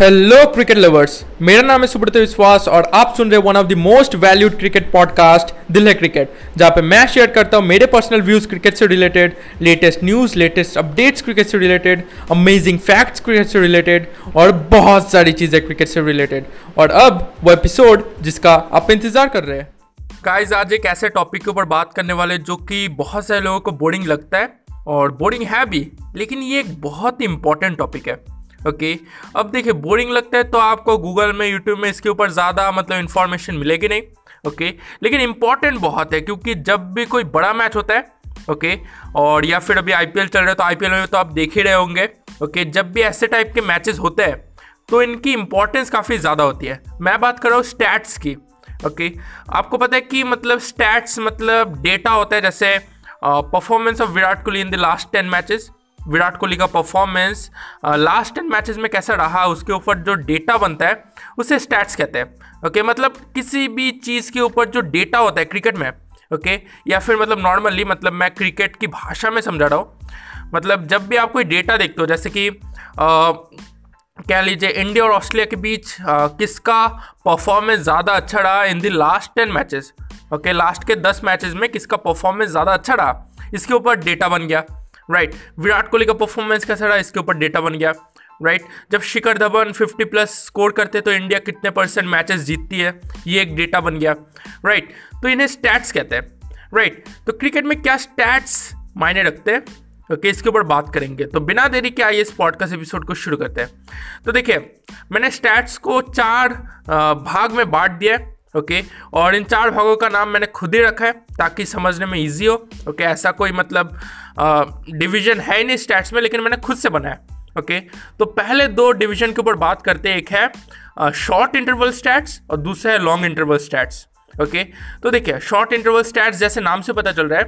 Hello cricket lovers मेरा नाम है सुब्रत विश्वास और आप सुन रहे one of the most valued cricket podcast Dil Hai Cricket जहाँ पे मैं शेयर करता हूँ मेरे पर्सनल व्यूज़ क्रिकेट से related latest news latest updates cricket से रिलेटेड अमेजिंग फैक्ट्स क्रिकेट से रिलेटेड और बहुत सारी चीज़ें क्रिकेट से रिलेटेड और अब वो एपिसोड जिसका आप इंतज़ार कर रहे हैं। गाइस आज एक ऐसे टॉपिक के ऊपर बात करने वाले जो कि बहुत सारे लोगों को बोरिंग लगता है और बोरिंग है भी, लेकिन ये एक बहुत ही इंपॉर्टेंट टॉपिक है। ओके अब देखिए बोरिंग लगता है तो आपको गूगल में यूट्यूब में इसके ऊपर ज़्यादा मतलब इन्फॉर्मेशन मिलेगी नहीं ओके लेकिन इंपॉर्टेंट बहुत है क्योंकि जब भी कोई बड़ा मैच होता है ओके और या फिर अभी आईपीएल चल रहा है तो आईपीएल में तो आप देख ही रहे होंगे ओके जब भी ऐसे टाइप के मैचेस होते हैं तो इनकी इंपॉर्टेंस काफ़ी ज़्यादा होती है। मैं बात कर रहा हूँ स्टैट्स की ओके आपको पता है कि मतलब स्टैट्स मतलब डेटा होता है, जैसे performance of Virat Kohli in the last ten matches Virat Kohli का परफॉर्मेंस लास्ट टेन मैचेस में कैसा रहा उसके ऊपर जो डेटा बनता है उसे स्टैट्स कहते हैं। ओके okay, मतलब किसी भी चीज़ के ऊपर जो डेटा होता है क्रिकेट में ओके okay, या फिर मतलब नॉर्मली मतलब मैं क्रिकेट की भाषा में समझा रहा हूँ मतलब जब भी आप कोई डेटा देखते हो जैसे कि कह लीजिए इंडिया और ऑस्ट्रेलिया के बीच आ, किसका परफॉर्मेंस ज़्यादा अच्छा रहा in the last ten matches okay last के दस मैचेस में किसका परफॉर्मेंस ज़्यादा अच्छा रहा? इसके ऊपर डेटा बन गया। राइट विराट कोहली का परफॉर्मेंस कैसा रहा? इसके ऊपर डेटा बन गया। राइट जब शिखर धवन 50 प्लस स्कोर करते तो इंडिया कितने परसेंट मैचेस जीतती है? ये एक डेटा बन गया। राइट तो इन्हें स्टैट्स कहते हैं। राइट तो क्रिकेट में क्या स्टैट्स मायने रखते हैं? ओके इसके ऊपर बात करेंगे। तो बिना देरी के आइए इस पॉडकास्ट एपिसोड को शुरू करते हैं। तो देखिए, मैंने स्टैट्स को चार भाग में बांट दिया ओके और इन चार भागों का नाम मैंने खुद ही रखा है, ताकि समझने में इजी हो। ओके ऐसा कोई मतलब डिवीज़न है नहीं स्टैट्स में, लेकिन मैंने खुद से बनाया ओके तो पहले दो डिवीज़न के ऊपर बात करते हैं। एक है शॉर्ट इंटरवल स्टैट्स और दूसरा है लॉन्ग इंटरवल स्टैट्स ओके तो देखिए शॉर्ट इंटरवल स्टैट्स जैसे नाम से पता चल रहा है,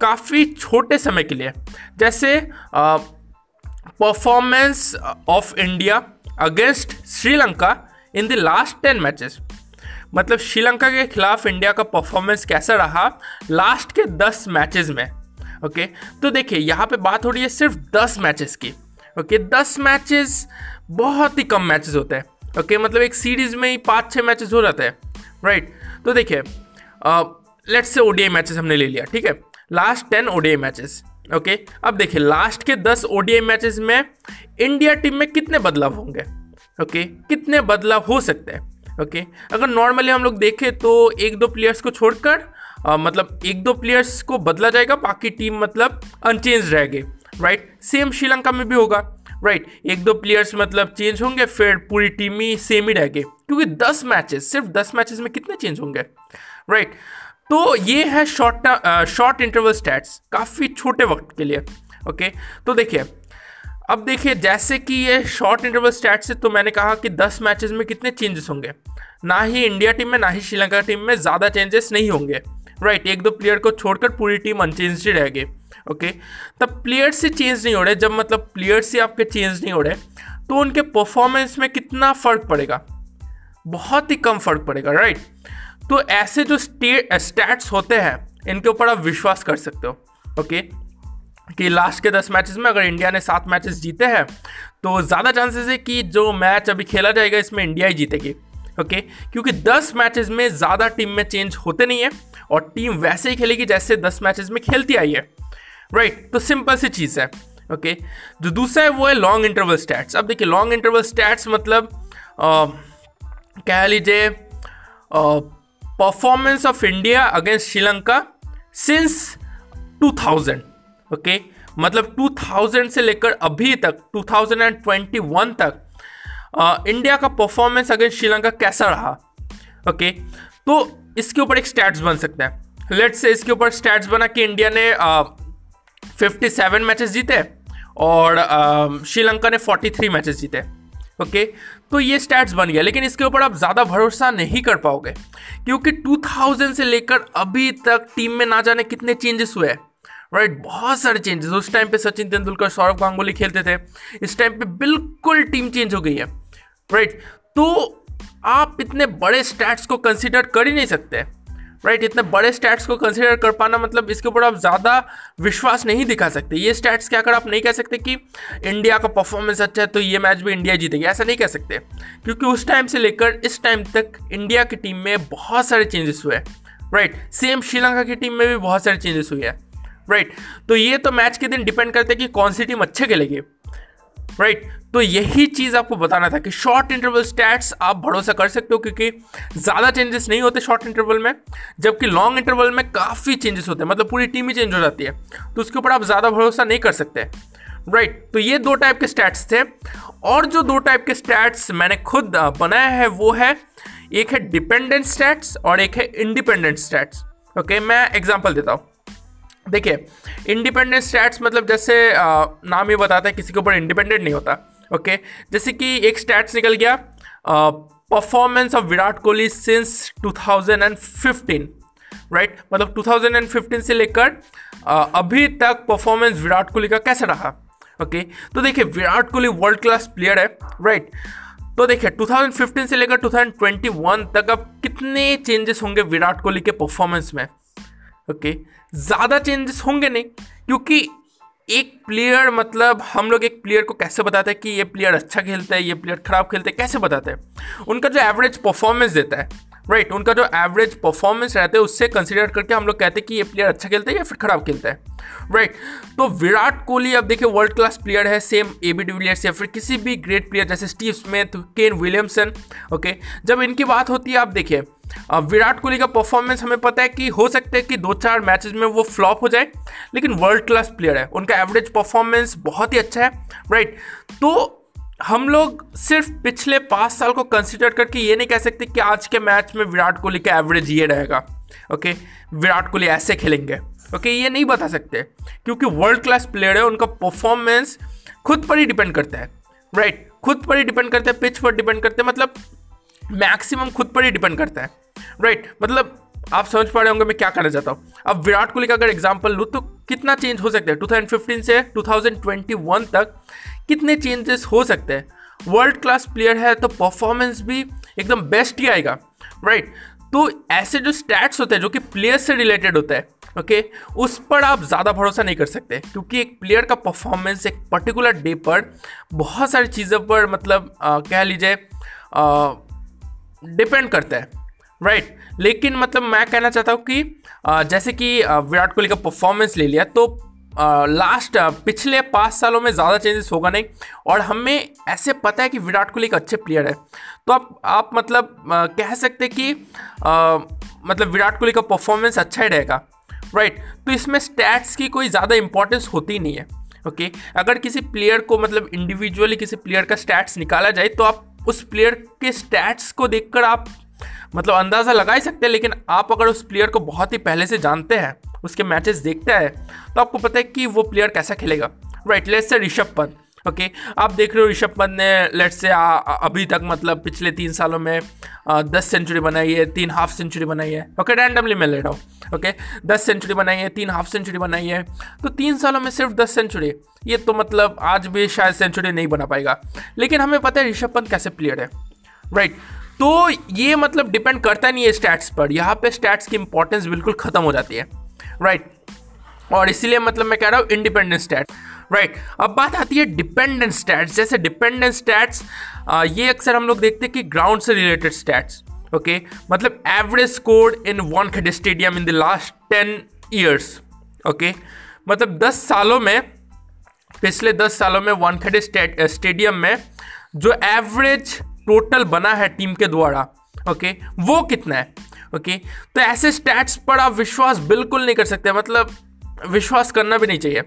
काफ़ी छोटे समय के लिए। जैसे performance of India against Sri Lanka in the last ten matches मतलब श्रीलंका के खिलाफ इंडिया का परफॉर्मेंस कैसा रहा लास्ट के दस मैचेस में ओके तो देखिए, यहाँ पे बात हो रही है सिर्फ़ दस मैचेस की ओके दस मैचेस बहुत ही कम मैचेस होते हैं ओके मतलब एक सीरीज़ में ही पाँच छः मैचेस हो जाते हैं राइट तो देखिए लेट्स से ओडीआई मैचेस हमने ले लिया, ठीक है? Last ten ODI matches okay अब देखिए लास्ट के दस ओडीआई मैचेस में इंडिया टीम में कितने बदलाव होंगे ओके कितने बदलाव हो सकते हैं? ओके। अगर नॉर्मली हम लोग देखें तो एक दो प्लेयर्स को छोड़कर मतलब एक दो प्लेयर्स को बदला जाएगा, बाकी टीम मतलब अनचेंज रहेगी राइट सेम श्रीलंका में भी होगा राइट एक दो प्लेयर्स मतलब चेंज होंगे, फिर पूरी टीम ही सेम ही रहेगी, क्योंकि दस मैचेस सिर्फ़ दस मैचेस में कितने चेंज होंगे राइट तो ये है शॉर्ट शॉर्ट इंटरवल स्टैट्स काफ़ी छोटे वक्त के लिए ओके तो देखिए अब देखिए जैसे कि ये शॉर्ट इंटरवल स्टैट से तो मैंने कहा कि 10 मैचेस में कितने चेंजेस होंगे। ना ही इंडिया टीम में ना ही श्रीलंका टीम में ज़्यादा चेंजेस नहीं होंगे। राइट right, एक दो प्लेयर को छोड़कर पूरी टीम अनचेंज ही रहेगी। ओके तब प्लेयर्स से चेंज नहीं हो रहे जब मतलब प्लेयर्स से आपके चेंज नहीं हो रहे तो उनके परफॉर्मेंस में कितना फ़र्क पड़ेगा? बहुत ही कम फ़र्क पड़ेगा राइट right? तो ऐसे जो स्टैट्स होते हैं इनके ऊपर आप विश्वास कर सकते हो। ओके कि लास्ट के दस मैचेस में अगर इंडिया ने सात मैचेस जीते हैं तो ज़्यादा चांसेस है कि जो मैच अभी खेला जाएगा, इसमें इंडिया ही जीतेगी ओके क्योंकि दस मैचेस में ज़्यादा टीम में चेंज होते नहीं है और टीम वैसे ही खेलेगी जैसे दस मैचेस में खेलती आई है राइट तो सिंपल सी चीज़ है ओके जो दूसरा है, वो है लॉन्ग इंटरवल स्टैट्स अब देखिए लॉन्ग इंटरवल स्टैट्स मतलब कह लीजिए performance of India against Sri Lanka since 2000 okay? मतलब 2000 से लेकर अभी तक 2021 तक आ, इंडिया का परफॉर्मेंस अगेंस्ट श्रीलंका कैसा रहा? ओके? तो इसके ऊपर एक स्टैट्स बन सकता है। लेट्स से इसके ऊपर स्टैट्स बना कि इंडिया ने फिफ्टी सेवन मैचेस जीते और श्रीलंका ने फोर्टी थ्री मैचेस जीते। ओके? तो ये स्टैट्स बन गया। लेकिन इसके ऊपर आप ज़्यादा भरोसा नहीं कर पाओगे क्योंकि 2000 से लेकर अभी तक टीम में ना जाने कितने चेंजेस हुए हैं। राइट right, बहुत सारे चेंजेस उस टाइम पे सचिन तेंदुलकर सौरभ गांगुली खेलते थे. इस टाइम पे बिल्कुल टीम चेंज हो गई है. राइट right, तो आप इतने बड़े स्टैट्स को कंसिडर कर ही नहीं सकते. राइट इतने बड़े स्टैट्स को कंसिडर कर पाना मतलब इसके ऊपर आप ज़्यादा विश्वास नहीं दिखा सकते. ये स्टैट्स क्या कर आप नहीं कह सकते कि इंडिया का परफॉर्मेंस अच्छा है तो ये मैच भी इंडिया जीतेगी. ऐसा नहीं कह सकते. क्योंकि उस टाइम से लेकर इस टाइम तक इंडिया की टीम में बहुत सारे चेंजेस हुए. राइट सेम श्रीलंका की टीम में भी बहुत सारे चेंजेस हुए. हैं राइट तो ये तो मैच के दिन डिपेंड करते हैं कि कौन सी टीम अच्छे खेलेगी। राइट? तो यही चीज़ आपको बताना था कि शॉर्ट इंटरवल स्टैट्स आप भरोसा कर सकते हो क्योंकि ज़्यादा चेंजेस नहीं होते शॉर्ट इंटरवल में जबकि लॉन्ग इंटरवल में काफ़ी चेंजेस होते हैं। मतलब पूरी टीम ही चेंज हो जाती है। तो उसके ऊपर आप ज़्यादा भरोसा नहीं कर सकते। राइट right, तो ये दो टाइप के स्टैट्स थे। और जो दो टाइप के स्टैट्स मैंने खुद बनाया है वो है एक है डिपेंडेंट स्टैट्स और एक है इंडिपेंडेंट स्टैट्स ओके मैं एग्जांपल देता हूँ। देखिए इंडिपेंडेंट स्टैट्स मतलब जैसे आ, नाम ही बताता है किसी के ऊपर इंडिपेंडेंट नहीं होता ओके जैसे कि एक स्टैट्स निकल गया performance of Virat Kohli since 2015 right right? मतलब 2015 से लेकर अभी तक परफॉर्मेंस विराट कोहली का कैसा रहा ओके okay? तो देखिए Virat Kohli world class player है राइट right? तो देखिए 2015 से लेकर 2021 तक अब कितने चेंजेस होंगे विराट कोहली के परफॉर्मेंस में ओके? ज़्यादा चेंजेस होंगे नहीं क्योंकि एक प्लेयर मतलब हम लोग एक प्लेयर को कैसे बताते हैं कि ये प्लेयर अच्छा खेलता है ये प्लेयर खराब खेलता है कैसे बताते हैं? उनका जो एवरेज परफॉर्मेंस देता है राइट right, उनका जो एवरेज परफॉर्मेंस रहता है उससे कंसिडर करके हम लोग कहते हैं कि ये प्लेयर अच्छा खेलता है या फिर खराब खेलता है राइट right, तो विराट कोहली अब देखिए वर्ल्ड क्लास प्लेयर है same A B de Villiers या फिर किसी भी ग्रेट प्लेयर जैसे Steve Smith Kane Williamson okay जब इनकी बात होती है आप देखिए विराट कोहली का परफॉर्मेंस हमें पता है कि हो सकता है कि दो चार मैचेस में वो फ्लॉप हो जाए, लेकिन वर्ल्ड क्लास प्लेयर है। उनका एवरेज परफॉर्मेंस बहुत ही अच्छा है राइट तो हम लोग सिर्फ़ पिछले पाँच साल को कंसिडर करके ये नहीं कह सकते कि आज के मैच में विराट कोहली का एवरेज ये रहेगा ओके विराट कोहली ऐसे खेलेंगे ओके ये नहीं बता सकते, क्योंकि वर्ल्ड क्लास प्लेयर है, उनका परफॉर्मेंस खुद पर ही डिपेंड करता है राइट खुद पर ही डिपेंड करता है पिच पर डिपेंड करते हैं मतलब मैक्सिमम खुद पर ही डिपेंड करता है राइट right? मतलब आप समझ पा रहे होंगे मैं क्या करना चाहता हूँ अब विराट कोहली का अगर एग्ज़ाम्पल लूँ तो कितना चेंज हो सकता है 2015 से 2021 तक कितने चेंजेस हो सकते हैं वर्ल्ड क्लास प्लेयर है तो परफॉर्मेंस भी एकदम बेस्ट ही आएगा राइट right? तो ऐसे जो स्टैट्स होते हैं जो कि प्लेयर से रिलेटेड होता है ओके okay? उस पर आप ज़्यादा भरोसा नहीं कर सकते क्योंकि एक प्लेयर का परफॉर्मेंस एक पर्टिकुलर डे पर बहुत सारी चीज़ों पर मतलब आ, कह लीजिए डिपेंड करता है राइट right. लेकिन मतलब मैं कहना चाहता हूँ कि जैसे कि विराट कोहली का परफॉर्मेंस ले लिया तो लास्ट पिछले पाँच सालों में ज़्यादा चेंजेस होगा नहीं। और हमें ऐसे पता है कि विराट कोहली एक अच्छे प्लेयर है। तो आप आप मतलब कह सकते कि मतलब विराट कोहली का परफॉर्मेंस अच्छा ही रहेगा राइट तो इसमें स्टैट्स की कोई ज़्यादा इंपॉर्टेंस होती नहीं है ओके अगर किसी प्लेयर को मतलब इंडिविजुअली किसी प्लेयर का स्टैट्स निकाला जाए तो आप उस प्लेयर के स्टैट्स को देखकर आप मतलब अंदाज़ा लगा ही सकते हैं, लेकिन आप अगर उस प्लेयर को बहुत ही पहले से जानते हैं, उसके मैचेस देखते हैं तो आपको पता है कि वो प्लेयर कैसा खेलेगा। Right let's say Rishabh Pant. Okay आप देख रहे हो ऋषभ पंत ने लेट से आ, अभी तक मतलब पिछले तीन सालों में आ, दस सेंचुरी बनाई है तीन हाफ़ सेंचुरी बनाई है। ओके रैंडमली मैं ले रहा हूँ। ओके दस सेंचुरी बनाई है तीन हाफ़ सेंचुरी बनाई है। तो तीन सालों में सिर्फ़ दस सेंचुरी ये तो मतलब आज भी शायद सेंचुरी नहीं बना पाएगा। लेकिन हमें पता है ऋषभ पंत कैसे प्लेयर है। राइट तो ये मतलब डिपेंड करता नहीं है स्टैट्स पर। यहाँ पे स्टैट्स की इंपॉर्टेंस बिल्कुल ख़त्म हो जाती है। राइट और इसीलिए मतलब मैं कह रहा हूँ इंडिपेंडेंट स्टैट राइट अब बात आती है डिपेंडेंट स्टैट्स जैसे डिपेंडेंट स्टैट्स ये अक्सर हम लोग देखते हैं कि ग्राउंड से रिलेटेड स्टैट्स ओके मतलब average score in Wankhede stadium in the last ten years okay मतलब दस सालों में, पिछले दस सालों में वन खेड स्टेडियम में जो एवरेज टोटल बना है टीम के द्वारा ओके वो कितना है? ओके तो ऐसे स्टैट्स पर आप विश्वास बिल्कुल नहीं कर सकते। मतलब विश्वास करना भी नहीं चाहिए।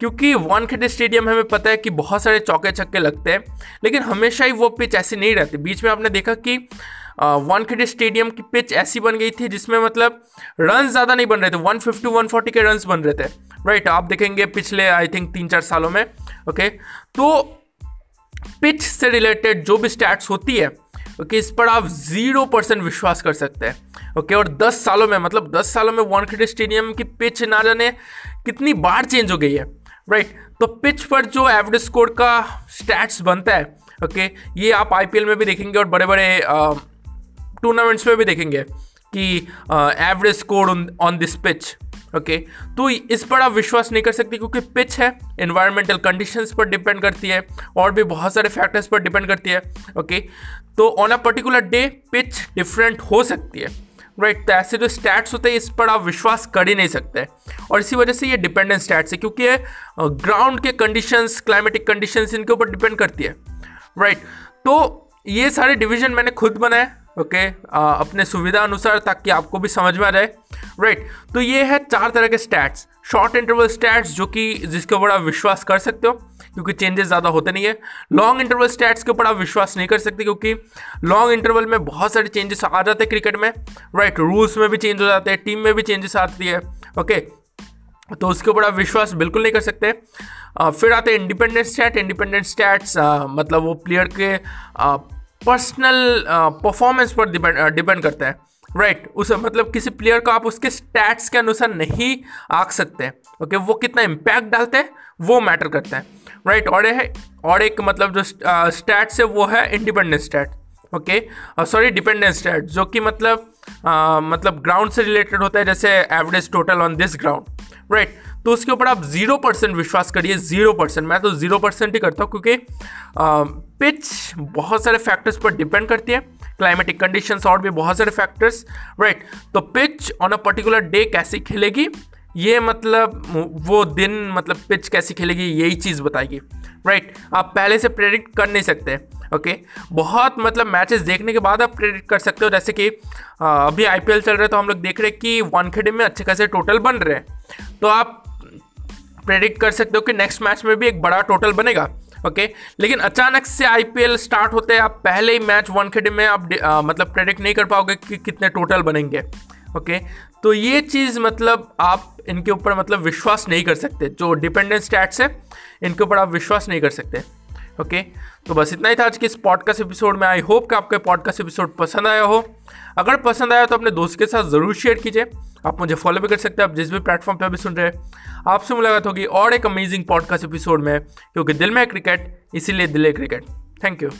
क्योंकि वानखेड़े स्टेडियम हमें पता है कि बहुत सारे चौके छक्के लगते हैं, लेकिन हमेशा ही वो पिच ऐसी नहीं रहती। बीच में आपने देखा कि वानखेड़े स्टेडियम की पिच ऐसी बन गई थी जिसमें मतलब रन ज़्यादा नहीं बन रहे थे 150 140 के रन बन रहे थे। राइट आप देखेंगे पिछले आई थिंक तीन चार सालों में ओके तो पिच से रिलेटेड जो भी स्टैट्स होती है ओके इस पर आप ज़ीरो परसेंट विश्वास कर सकते हैं ओके और दस सालों में मतलब दस सालों में वानखेड़े स्टेडियम की पिच ना जाने कितनी बार चेंज हो गई है। राइट तो पिच पर जो एवरेज स्कोर का स्टैट्स बनता है ओके ये आप आईपीएल में भी देखेंगे और बड़े बड़े टूर्नामेंट्स में भी देखेंगे कि average score on this pitch okay तो इस पर आप विश्वास नहीं कर सकते क्योंकि पिच है इन्वायरमेंटल कंडीशंस पर डिपेंड करती है, और भी बहुत सारे फैक्टर्स पर डिपेंड करती है ओके तो on a particular day pitch different हो सकती है। राइट तो ऐसे जो स्टैट्स होते हैं, इस पर आप विश्वास कर ही नहीं सकते। और इसी वजह से ये डिपेंडेंट स्टैट्स है, क्योंकि ग्राउंड के कंडीशंस क्लाइमेटिक कंडीशंस इनके ऊपर डिपेंड करती है। राइट तो ये सारे डिवीज़न मैंने खुद बनाए। ओके? अपने सुविधा अनुसार ताकि आपको भी समझ में आ जाए। राइट तो ये है चार तरह के स्टैट्स शॉर्ट इंटरवल स्टैट्स जो कि जिसके ऊपर आप विश्वास कर सकते हो क्योंकि चेंजेस ज़्यादा होते नहीं है। लॉन्ग इंटरवल स्टैट्स के ऊपर आप विश्वास नहीं कर सकते क्योंकि लॉन्ग इंटरवल में बहुत सारे चेंजेस आ जाते हैं क्रिकेट में। राइट right, रूल्स में भी चेंज हो जाते हैं टीम में भी चेंजेस आती है ओके okay, तो उसके ऊपर आप विश्वास बिल्कुल नहीं कर सकते। फिर आते हैं इंडिपेंडेंट स्टैट इंडिपेंडेंट स्टैट्स मतलब वो प्लेयर के पर्सनल परफॉर्मेंस पर डिपेंड करता है। राइट right, उस मतलब किसी प्लेयर को आप उसके स्टैट्स के अनुसार नहीं आंक सकते ओके okay, वो कितना इम्पैक्ट डालते हैं वो मैटर करता है। राइट right, और है और एक मतलब जो स्टैट्स है वो है independent stat okay sorry dependent stat जो कि मतलब uh, मतलब ग्राउंड से रिलेटेड होता है जैसे average total on this ground right तो उसके ऊपर आप ज़ीरो परसेंट विश्वास करिए ज़ीरो परसेंट मैं तो ज़ीरो परसेंट ही करता हूँ क्योंकि पिच बहुत सारे फैक्टर्स पर डिपेंड करती है। क्लाइमेटिक कंडीशंस और भी बहुत सारे फैक्टर्स राइट तो pitch on a particular day कैसी खेलेगी? ये मतलब वो दिन मतलब पिच कैसी खेलेगी? यही चीज़ बताएगी। राइट आप पहले से प्रेडिक्ट कर नहीं सकते। ओके? बहुत मतलब मैचेस देखने के बाद आप प्रेडिक्ट कर सकते हो। जैसे कि अभी आईपीएल चल रहा है तो हम लोग देख रहे हैं कि वन खेडे में अच्छे खासे टोटल बन रहे हैं। तो आप प्रेडिक्ट कर सकते हो कि नेक्स्ट मैच में भी एक बड़ा टोटल बनेगा ओके? लेकिन अचानक से आईपीएल स्टार्ट होते हैं आप पहले ही मैच वन खेडे में आप आ, मतलब प्रेडिक्ट नहीं कर पाओगे कि कितने टोटल बनेंगे ओके? तो ये चीज़ मतलब आप इनके ऊपर मतलब विश्वास नहीं कर सकते। जो डिपेंडेंट स्टैट्स है इनके ऊपर आप विश्वास नहीं कर सकते। ओके? तो बस इतना ही था आज के इस पॉडकास्ट एपिसोड में। आई होप कि आपको पॉडकास्ट एपिसोड पसंद आया हो। अगर पसंद आया तो अपने दोस्त के साथ ज़रूर शेयर कीजिए। आप मुझे फॉलो भी कर सकते हैं। आप जिस भी प्लेटफॉर्म पर भी सुन रहे हैं, आपसे मुलाकात होगी और एक अमेजिंग पॉडकास्ट एपिसोड में, क्योंकि दिल में है क्रिकेट इसीलिए दिल है क्रिकेट थैंक यू